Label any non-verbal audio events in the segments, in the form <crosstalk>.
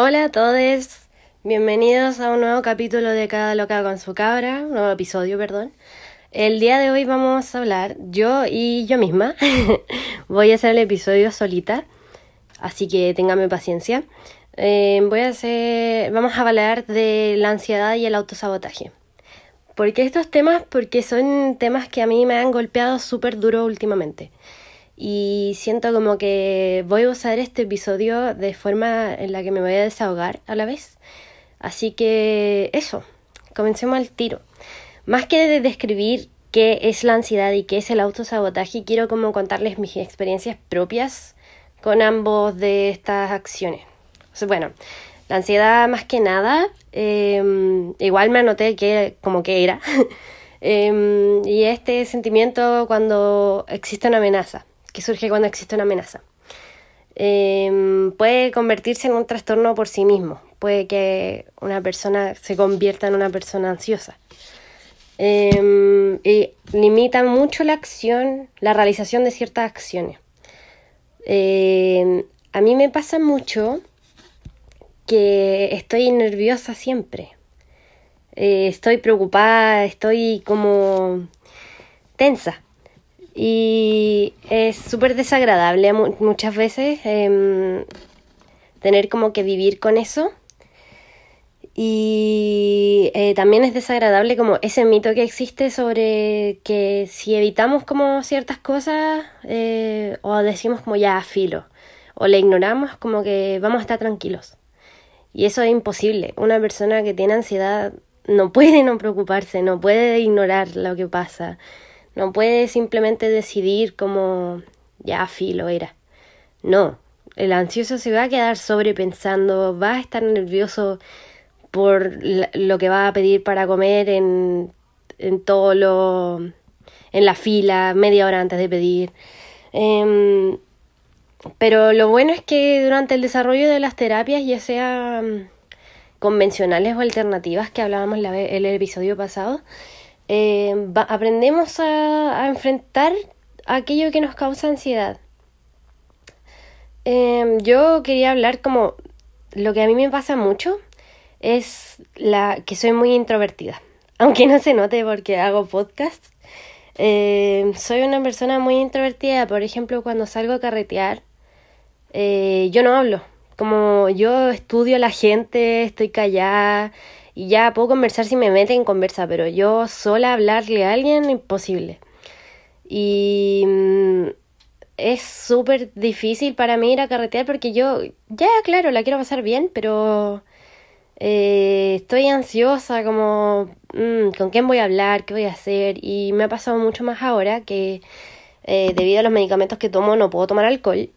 Hola a todos, bienvenidos a un nuevo capítulo de Cada Loca con su cabra, un nuevo episodio, perdón. El día de hoy vamos a hablar, yo y yo misma, <laughs> voy a hacer el episodio solita, así que téngame paciencia. Eh, voy a hacer, vamos a hablar de la ansiedad y el autosabotaje. ¿Por qué estos temas? Porque son temas que a mí me han golpeado súper duro últimamente y siento como que voy a usar este episodio de forma en la que me voy a desahogar a la vez. Así que eso, comencemos al tiro. Más que de describir qué es la ansiedad y qué es el autosabotaje, quiero como contarles mis experiencias propias con ambos de estas acciones. bueno, la ansiedad más que nada, em, igual me anoté que como que era. <laughs> Em, y este sentimiento cuando existe una amenaza que surge cuando existe una amenaza. Em, puede convertirse en un trastorno por sí mismo. Puede que una persona se convierta en una persona ansiosa. Em, y limita mucho la acción, la realización de ciertas acciones. Em, a mí me pasa mucho que estoy nerviosa siempre. Eh, estoy preocupada, estoy como tensa. Y es súper desagradable muchas veces em, tener como que vivir con eso. Y eh, también es desagradable como ese mito que existe sobre que si evitamos como ciertas cosas eh, o decimos como ya filo o le ignoramos como que vamos a estar tranquilos. Y eso es imposible. Una persona que tiene ansiedad no puede no preocuparse, no puede ignorar lo que pasa. No puede simplemente decidir como ya filo era. No, el ansioso se va a quedar sobrepensando, va a estar nervioso por lo que va a pedir para comer en, en todo lo en la fila, media hora antes de pedir. Em, pero lo bueno es que durante el desarrollo de las terapias, ya sean convencionales o alternativas que hablábamos en el episodio pasado, eh, aprendemos a, enfrentar aquello que nos causa ansiedad. Em, yo quería hablar como lo que a mí me pasa mucho es la que soy muy introvertida. <laughs> Aunque no se note porque hago podcast. Em, soy una persona muy introvertida. Por ejemplo, cuando salgo a carretear, eh, yo no hablo. Como yo estudio a la gente, estoy callada, y ya puedo conversar si me meten en conversa, pero yo sola hablarle a alguien, imposible. Y mm, es súper difícil para mí ir a carretear porque yo, ya, claro, la quiero pasar bien, pero eh, estoy ansiosa, como, mm, ¿con quién voy a hablar? ¿Qué voy a hacer? Y me ha pasado mucho más ahora que eh, debido a los medicamentos que tomo no puedo tomar alcohol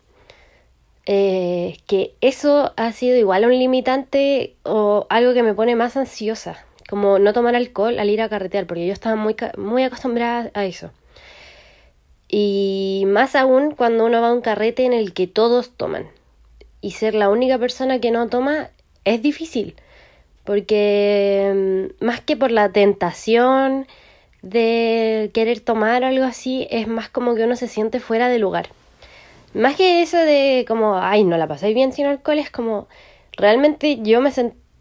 eh, que eso ha sido igual un limitante o algo que me pone más ansiosa, como no tomar alcohol al ir a carretear, porque yo estaba muy, muy acostumbrada a eso. Y más aún cuando uno va a un carrete en el que todos toman. Y ser la única persona que no toma es difícil, porque mm, más que por la tentación de querer tomar algo así, es más como que uno se siente fuera de lugar. Más que eso de como, ay, no la pasáis bien sin alcohol, es como, realmente yo me,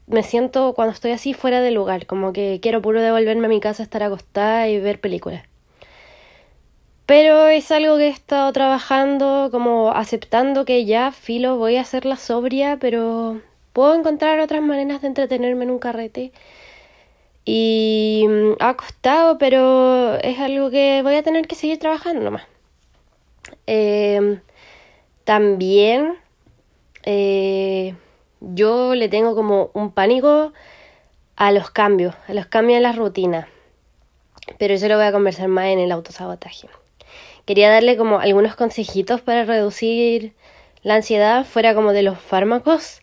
me siento cuando estoy así fuera de lugar, como que quiero puro devolverme a mi casa, estar acostada y ver películas. Pero es algo que he estado trabajando, como aceptando que ya, filo, voy a hacerla sobria, pero puedo encontrar otras maneras de entretenerme en un carrete. Y mm, ha costado, pero es algo que voy a tener que seguir trabajando nomás. Eh, también eh, yo le tengo como un pánico a los cambios, a los cambios en la rutina. Pero eso lo voy a conversar más en el autosabotaje. Quería darle como algunos consejitos para reducir la ansiedad fuera como de los fármacos.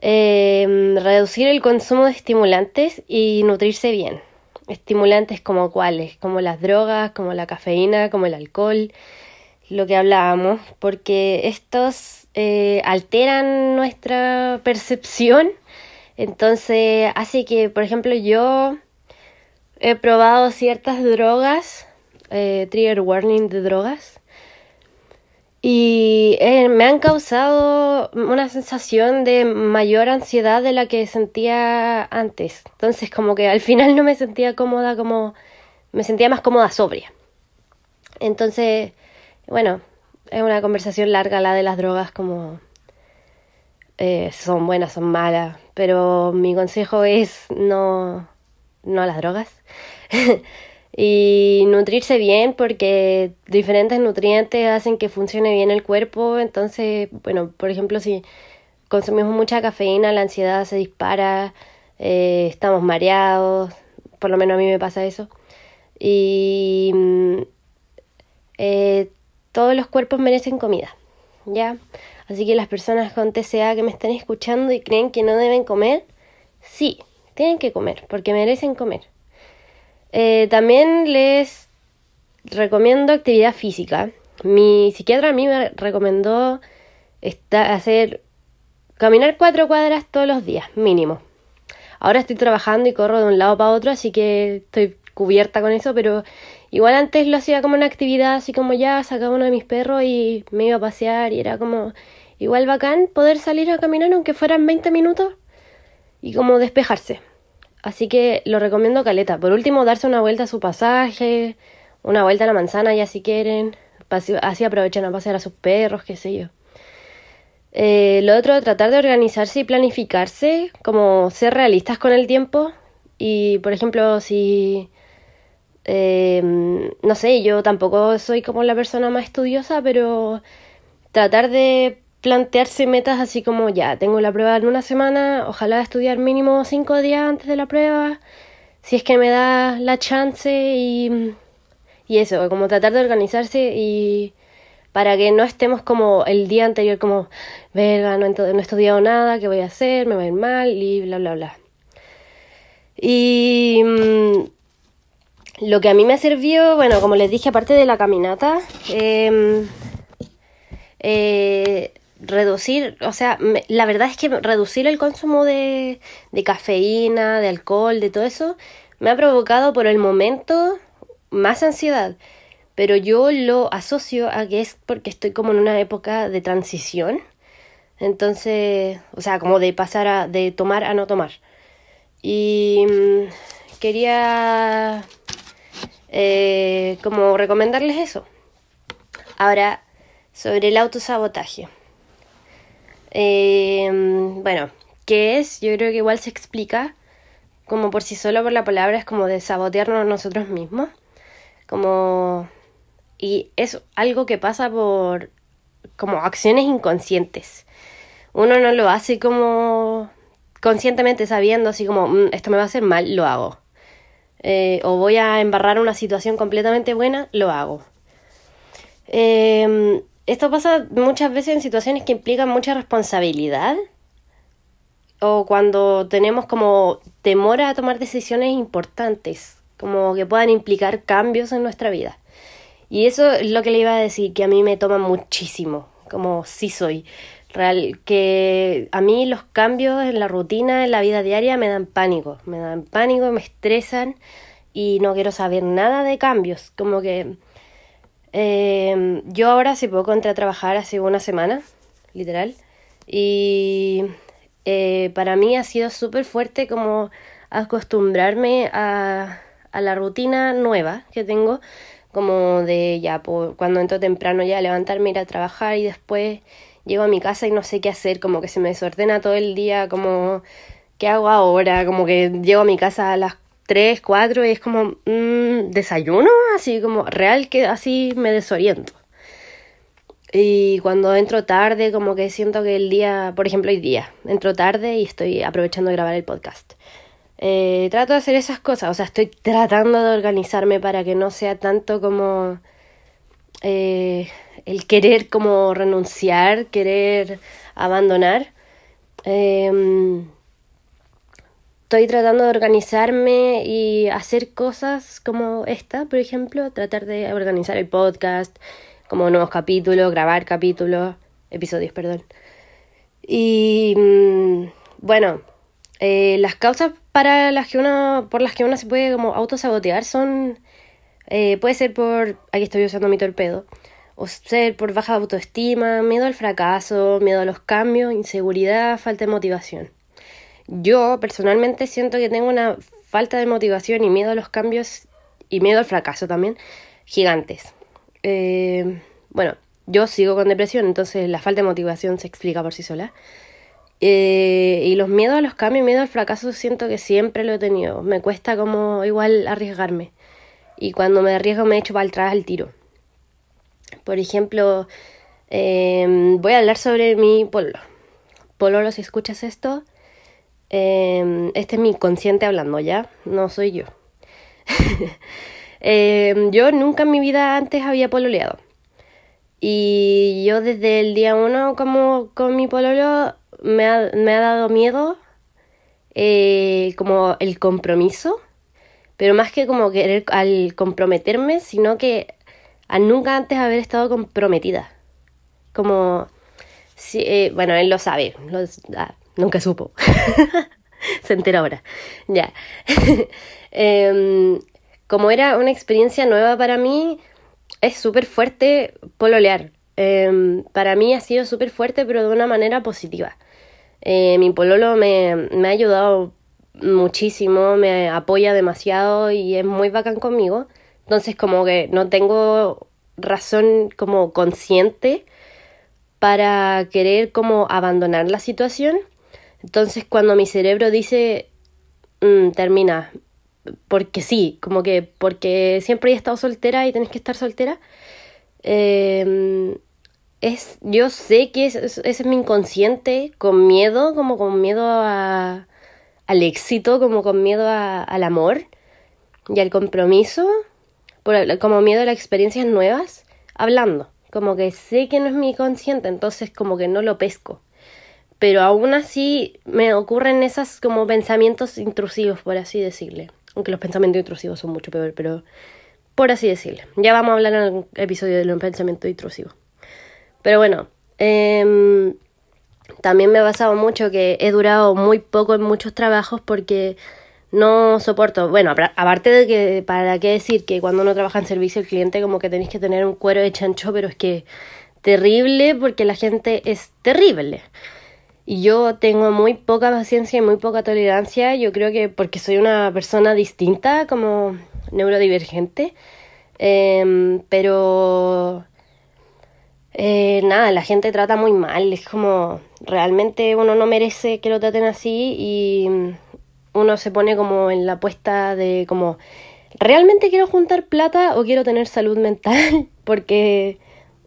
Em, reducir el consumo de estimulantes y nutrirse bien. Estimulantes como cuáles, como las drogas, como la cafeína, como el alcohol, lo que hablábamos, porque estos eh, alteran nuestra percepción, entonces hace que, por ejemplo, yo he probado ciertas drogas, eh, trigger warning de drogas, Y eh, me han causado una sensación de mayor ansiedad de la que sentía antes. Entonces como que al final no me sentía cómoda como... Me sentía más cómoda sobria. Entonces, bueno, es una conversación larga la de las drogas como... Eh, son buenas, son malas, pero mi consejo es no, no a las drogas. <laughs> y nutrirse bien porque diferentes nutrientes hacen que funcione bien el cuerpo. Entonces, bueno, por ejemplo, si consumimos mucha cafeína, la ansiedad se dispara, eh, estamos mareados, por lo menos a mí me pasa eso. Y mm, eh, todos los cuerpos merecen comida, ¿ya? Así que las personas con TCA que me están escuchando y creen que no deben comer, sí, tienen que comer, porque merecen comer. Eh, también les recomiendo actividad física. Mi psiquiatra a mí me recomendó hacer caminar cuatro cuadras todos los días, mínimo. Ahora estoy trabajando y corro de un lado para otro, así que estoy cubierta con eso, pero igual antes lo hacía como una actividad, así como ya sacaba uno de mis perros y me iba a pasear y era como igual bacán poder salir a caminar aunque fueran 20 minutos y como despejarse. Así que lo recomiendo caleta. Por último, darse una vuelta a su pasaje, una vuelta a la manzana ya si quieren. Así aprovechan a pasear a sus perros, qué sé yo. Eh, lo otro, tratar de organizarse y planificarse, como ser realistas con el tiempo. Y, por ejemplo, si... Eh, no sé, yo tampoco soy como la persona más estudiosa, pero tratar de plantearse metas así como ya, tengo la prueba en una semana, ojalá estudiar mínimo cinco días antes de la prueba, si es que me da la chance y, y eso, como tratar de organizarse y para que no estemos como el día anterior como, verga, no, no he estudiado nada, ¿qué voy a hacer? Me va a ir mal y bla, bla, bla. Y mm, lo que a mí me ha servido, bueno, como les dije, aparte de la caminata, eh, eh, reducir, o sea, la verdad es que reducir el consumo de, de cafeína, de alcohol, de todo eso, me ha provocado por el momento más ansiedad. Pero yo lo asocio a que es porque estoy como en una época de transición. Entonces, o sea, como de pasar a, de tomar a no tomar. Y mm, quería eh, como recomendarles eso. Ahora, sobre el autosabotaje. Eh, bueno, ¿qué es? Yo creo que igual se explica como por sí solo por la palabra, es como de sabotearnos nosotros mismos. Como... Y es algo que pasa por como acciones inconscientes. Uno no lo hace como conscientemente sabiendo así como mm, esto me va a hacer mal, lo hago. Eh, o voy a embarrar una situación completamente buena, lo hago. Eh, esto pasa muchas veces en situaciones que implican mucha responsabilidad o cuando tenemos como temor a tomar decisiones importantes, como que puedan implicar cambios en nuestra vida. Y eso es lo que le iba a decir, que a mí me toma muchísimo, como sí soy. Real, que a mí los cambios en la rutina, en la vida diaria, me dan pánico, me dan pánico, me estresan y no quiero saber nada de cambios, como que eh, yo ahora hace poco entré a trabajar hace una semana, literal, y eh, para mí ha sido súper fuerte como acostumbrarme a, a, la rutina nueva que tengo, como de ya, cuando entro temprano ya levantarme, ir a trabajar y después llego a mi casa y no sé qué hacer, como que se me desordena todo el día, como ¿qué hago ahora? Como que llego a mi casa a las 3, 4 y es como mm, desayuno, así como real que así me desoriento. Y cuando entro tarde, como que siento que el día, por ejemplo, hoy día, entro tarde y estoy aprovechando de grabar el podcast. Eh, trato de hacer esas cosas, o sea, estoy tratando de organizarme para que no sea tanto como eh, el querer como renunciar, querer abandonar. Eh, estoy tratando de organizarme y hacer cosas como esta, por ejemplo, tratar de organizar el podcast, como nuevos capítulos, grabar capítulos, episodios, perdón. Y mm, bueno, eh, las causas para las que uno, por las que uno se puede como autosabotear son, eh, puede ser por, aquí estoy usando mi torpedo, o ser por baja autoestima, miedo al fracaso, miedo a los cambios, inseguridad, falta de motivación. Yo personalmente siento que tengo una falta de motivación y miedo a los cambios y miedo al fracaso también gigantes. Eh, bueno, yo sigo con depresión, entonces la falta de motivación se explica por sí sola. Eh, y los miedos a los cambios, miedo al fracaso, siento que siempre lo he tenido. Me cuesta como igual arriesgarme. Y cuando me arriesgo me echo para atrás al tiro. Por ejemplo, em, voy a hablar sobre mi pololo. Pololo, si escuchas esto, em, este es mi inconsciente hablando, ¿ya? No soy yo. <laughs> Em, yo nunca en mi vida antes había pololeado. Y yo desde el día uno como con mi pololo me ha, me ha dado miedo eh, como el compromiso, pero más que como querer al comprometerme, sino que a nunca antes haber estado comprometida. Como, si, eh, bueno, él lo sabe, ah, nunca supo. <laughs> Se entera ahora. Ya. <laughs> Em, como era una experiencia nueva para mí, es súper fuerte pololear. Em, para mí ha sido súper fuerte, pero de una manera positiva. Eh, mi pololo me, me ha ayudado muchísimo, me apoya demasiado y es muy bacán conmigo. Entonces como que no tengo razón como consciente para querer como abandonar la situación. Entonces cuando mi cerebro dice mm, termina, porque sí, como que porque siempre he estado soltera y tenés que estar soltera, eh, es, yo sé que ese es, mi inconsciente con miedo, como con miedo a, al éxito, como con miedo al amor y al compromiso, como miedo a las experiencias nuevas, hablando. Como que sé que no es mi consciente, entonces como que no lo pesco. Pero aún así me ocurren esas como pensamientos intrusivos, por así decirle. Aunque los pensamientos intrusivos son mucho peor, pero por así decirle. Ya vamos a hablar en el episodio de los pensamientos intrusivos. Pero bueno, em, también me ha pasado mucho que he durado muy poco en muchos trabajos porque no soporto. Bueno, aparte de que, para qué decir que cuando uno trabaja en servicio al cliente, como que tenéis que tener un cuero de chancho, pero es que terrible porque la gente es terrible. Y yo tengo muy poca paciencia y muy poca tolerancia. Yo creo que porque soy una persona distinta, como neurodivergente. Em, pero eh, nada, la gente trata muy mal, es como realmente uno no merece que lo traten así y uno se pone como en la apuesta de como realmente quiero juntar plata o quiero tener salud <laughs> mental porque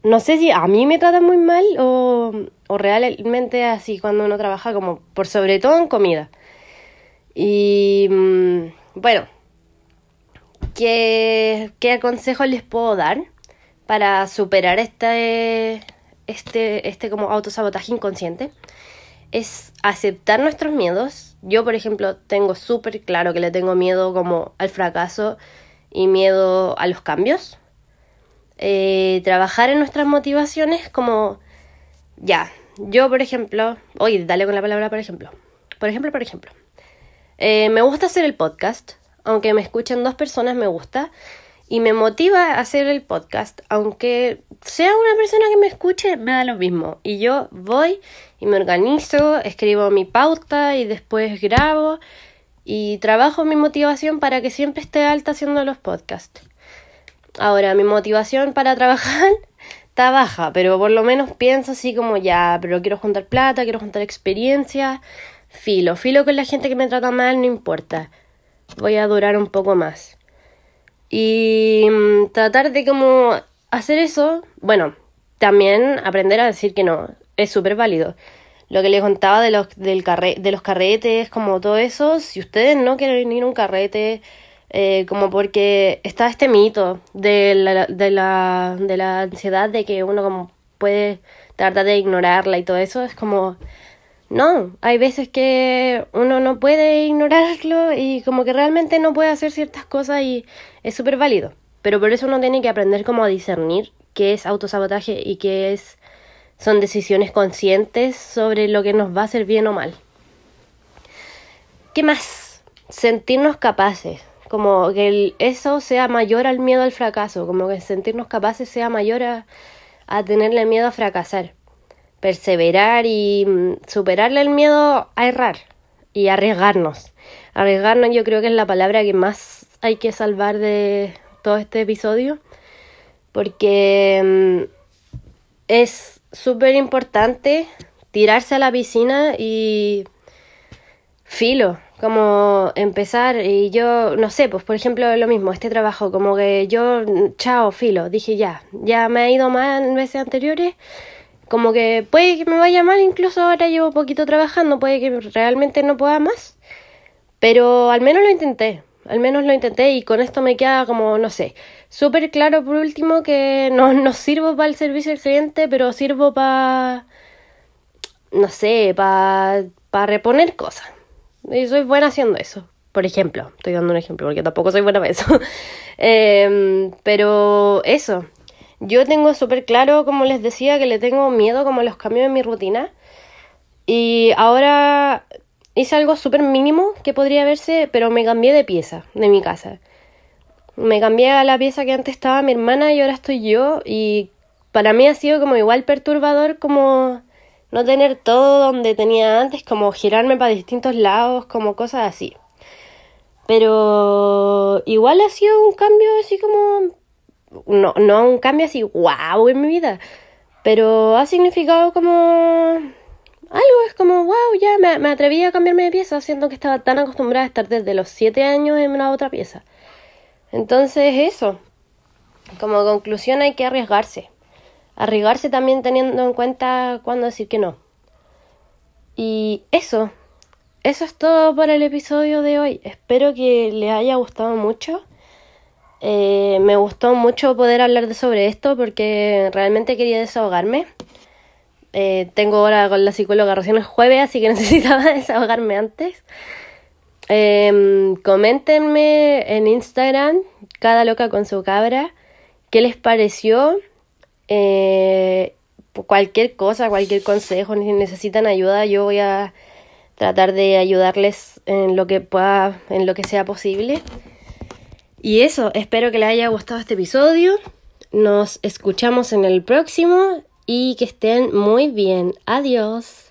no sé si a mí me tratan muy mal o, o realmente así cuando uno trabaja como por sobre todo en comida. Y mm, bueno, ¿qué, ¿qué consejos les puedo dar? para superar este, este, este como autosabotaje inconsciente es aceptar nuestros miedos. Yo, por ejemplo, tengo súper claro que le tengo miedo como al fracaso y miedo a los cambios. Eh, trabajar en nuestras motivaciones como, ya, yo, por ejemplo, oye, dale con la palabra, por ejemplo. Por ejemplo, por ejemplo. Eh, me gusta hacer el podcast, aunque me escuchen dos personas, me gusta y me motiva a hacer el podcast, aunque sea una persona que me escuche, me da lo mismo. Y yo voy y me organizo, escribo mi pauta y después grabo y trabajo mi motivación para que siempre esté alta haciendo los podcasts. Ahora, mi motivación para trabajar <laughs> está baja, pero por lo menos pienso así como ya, pero quiero juntar plata, quiero juntar experiencia, filo, filo con la gente que me trata mal, no importa. Voy a durar un poco más. Y mm, tratar de como hacer eso, bueno, también aprender a decir que no, es súper válido. Lo que les contaba de los, del carre de los carretes, como todo eso, si ustedes no quieren ir a un carrete, eh, como porque está este mito de la, de, la, de la ansiedad de que uno como puede tratar de ignorarla y todo eso, es como no, hay veces que uno no puede ignorarlo y como que realmente no puede hacer ciertas cosas y es súper válido. Pero por eso uno tiene que aprender cómo discernir qué es autosabotaje y qué es son decisiones conscientes sobre lo que nos va a hacer bien o mal. ¿Qué más? Sentirnos capaces, como que eso sea mayor al miedo al fracaso, como que sentirnos capaces sea mayor a a tenerle miedo a fracasar. Perseverar y mm, superarle el miedo a errar y arriesgarnos. Arriesgarnos yo creo que es la palabra que más hay que salvar de todo este episodio porque mm, es súper importante tirarse a la piscina y filo, como empezar. Y yo, no sé, pues por ejemplo lo mismo, este trabajo, como que yo, chao, filo, dije ya, ya me ha ido mal en veces anteriores, como que puede que me vaya mal, incluso ahora llevo poquito trabajando, puede que realmente no pueda más, pero al menos lo intenté, al menos lo intenté y con esto me queda como, no sé, súper claro por último que no, <laughs> no sirvo para el servicio al cliente, pero sirvo para, no sé, para para reponer cosas. Y soy buena haciendo eso. Por ejemplo, estoy dando un ejemplo porque tampoco soy buena para eso. <laughs> Em, pero eso, yo tengo súper claro, como les decía, que le tengo miedo como a los cambios en mi rutina. Y ahora hice algo súper mínimo que podría verse, pero me cambié de pieza de mi casa. Me cambié a la pieza que antes estaba mi hermana y ahora estoy yo. Y para mí ha sido como igual perturbador como no tener todo donde tenía antes, como girarme para distintos lados, como cosas así. Pero igual ha sido un cambio así como... No, no un cambio así wow en mi vida, pero ha significado como... Algo es como, wow, ya me, me atreví a cambiarme de pieza, siendo que estaba tan acostumbrada a estar desde los 7 años en una otra pieza. Entonces eso, como conclusión hay que arriesgarse arriesgarse también teniendo en cuenta cuándo decir que no. Y eso, eso es todo para el episodio de hoy. Espero que les haya gustado mucho. Eh, me gustó mucho poder hablar sobre esto porque realmente quería desahogarme. Eh, tengo ahora con la psicóloga recién el jueves, así que <laughs> necesitaba desahogarme antes. Eh, coméntenme en Instagram, cada loca con su cabra, qué les pareció eh, cualquier cosa, cualquier consejo, si necesitan ayuda, yo voy a tratar de ayudarles en lo que pueda, en lo que sea posible. Y eso, espero que les haya gustado este episodio. Nos escuchamos en el próximo y que estén muy bien. Adiós.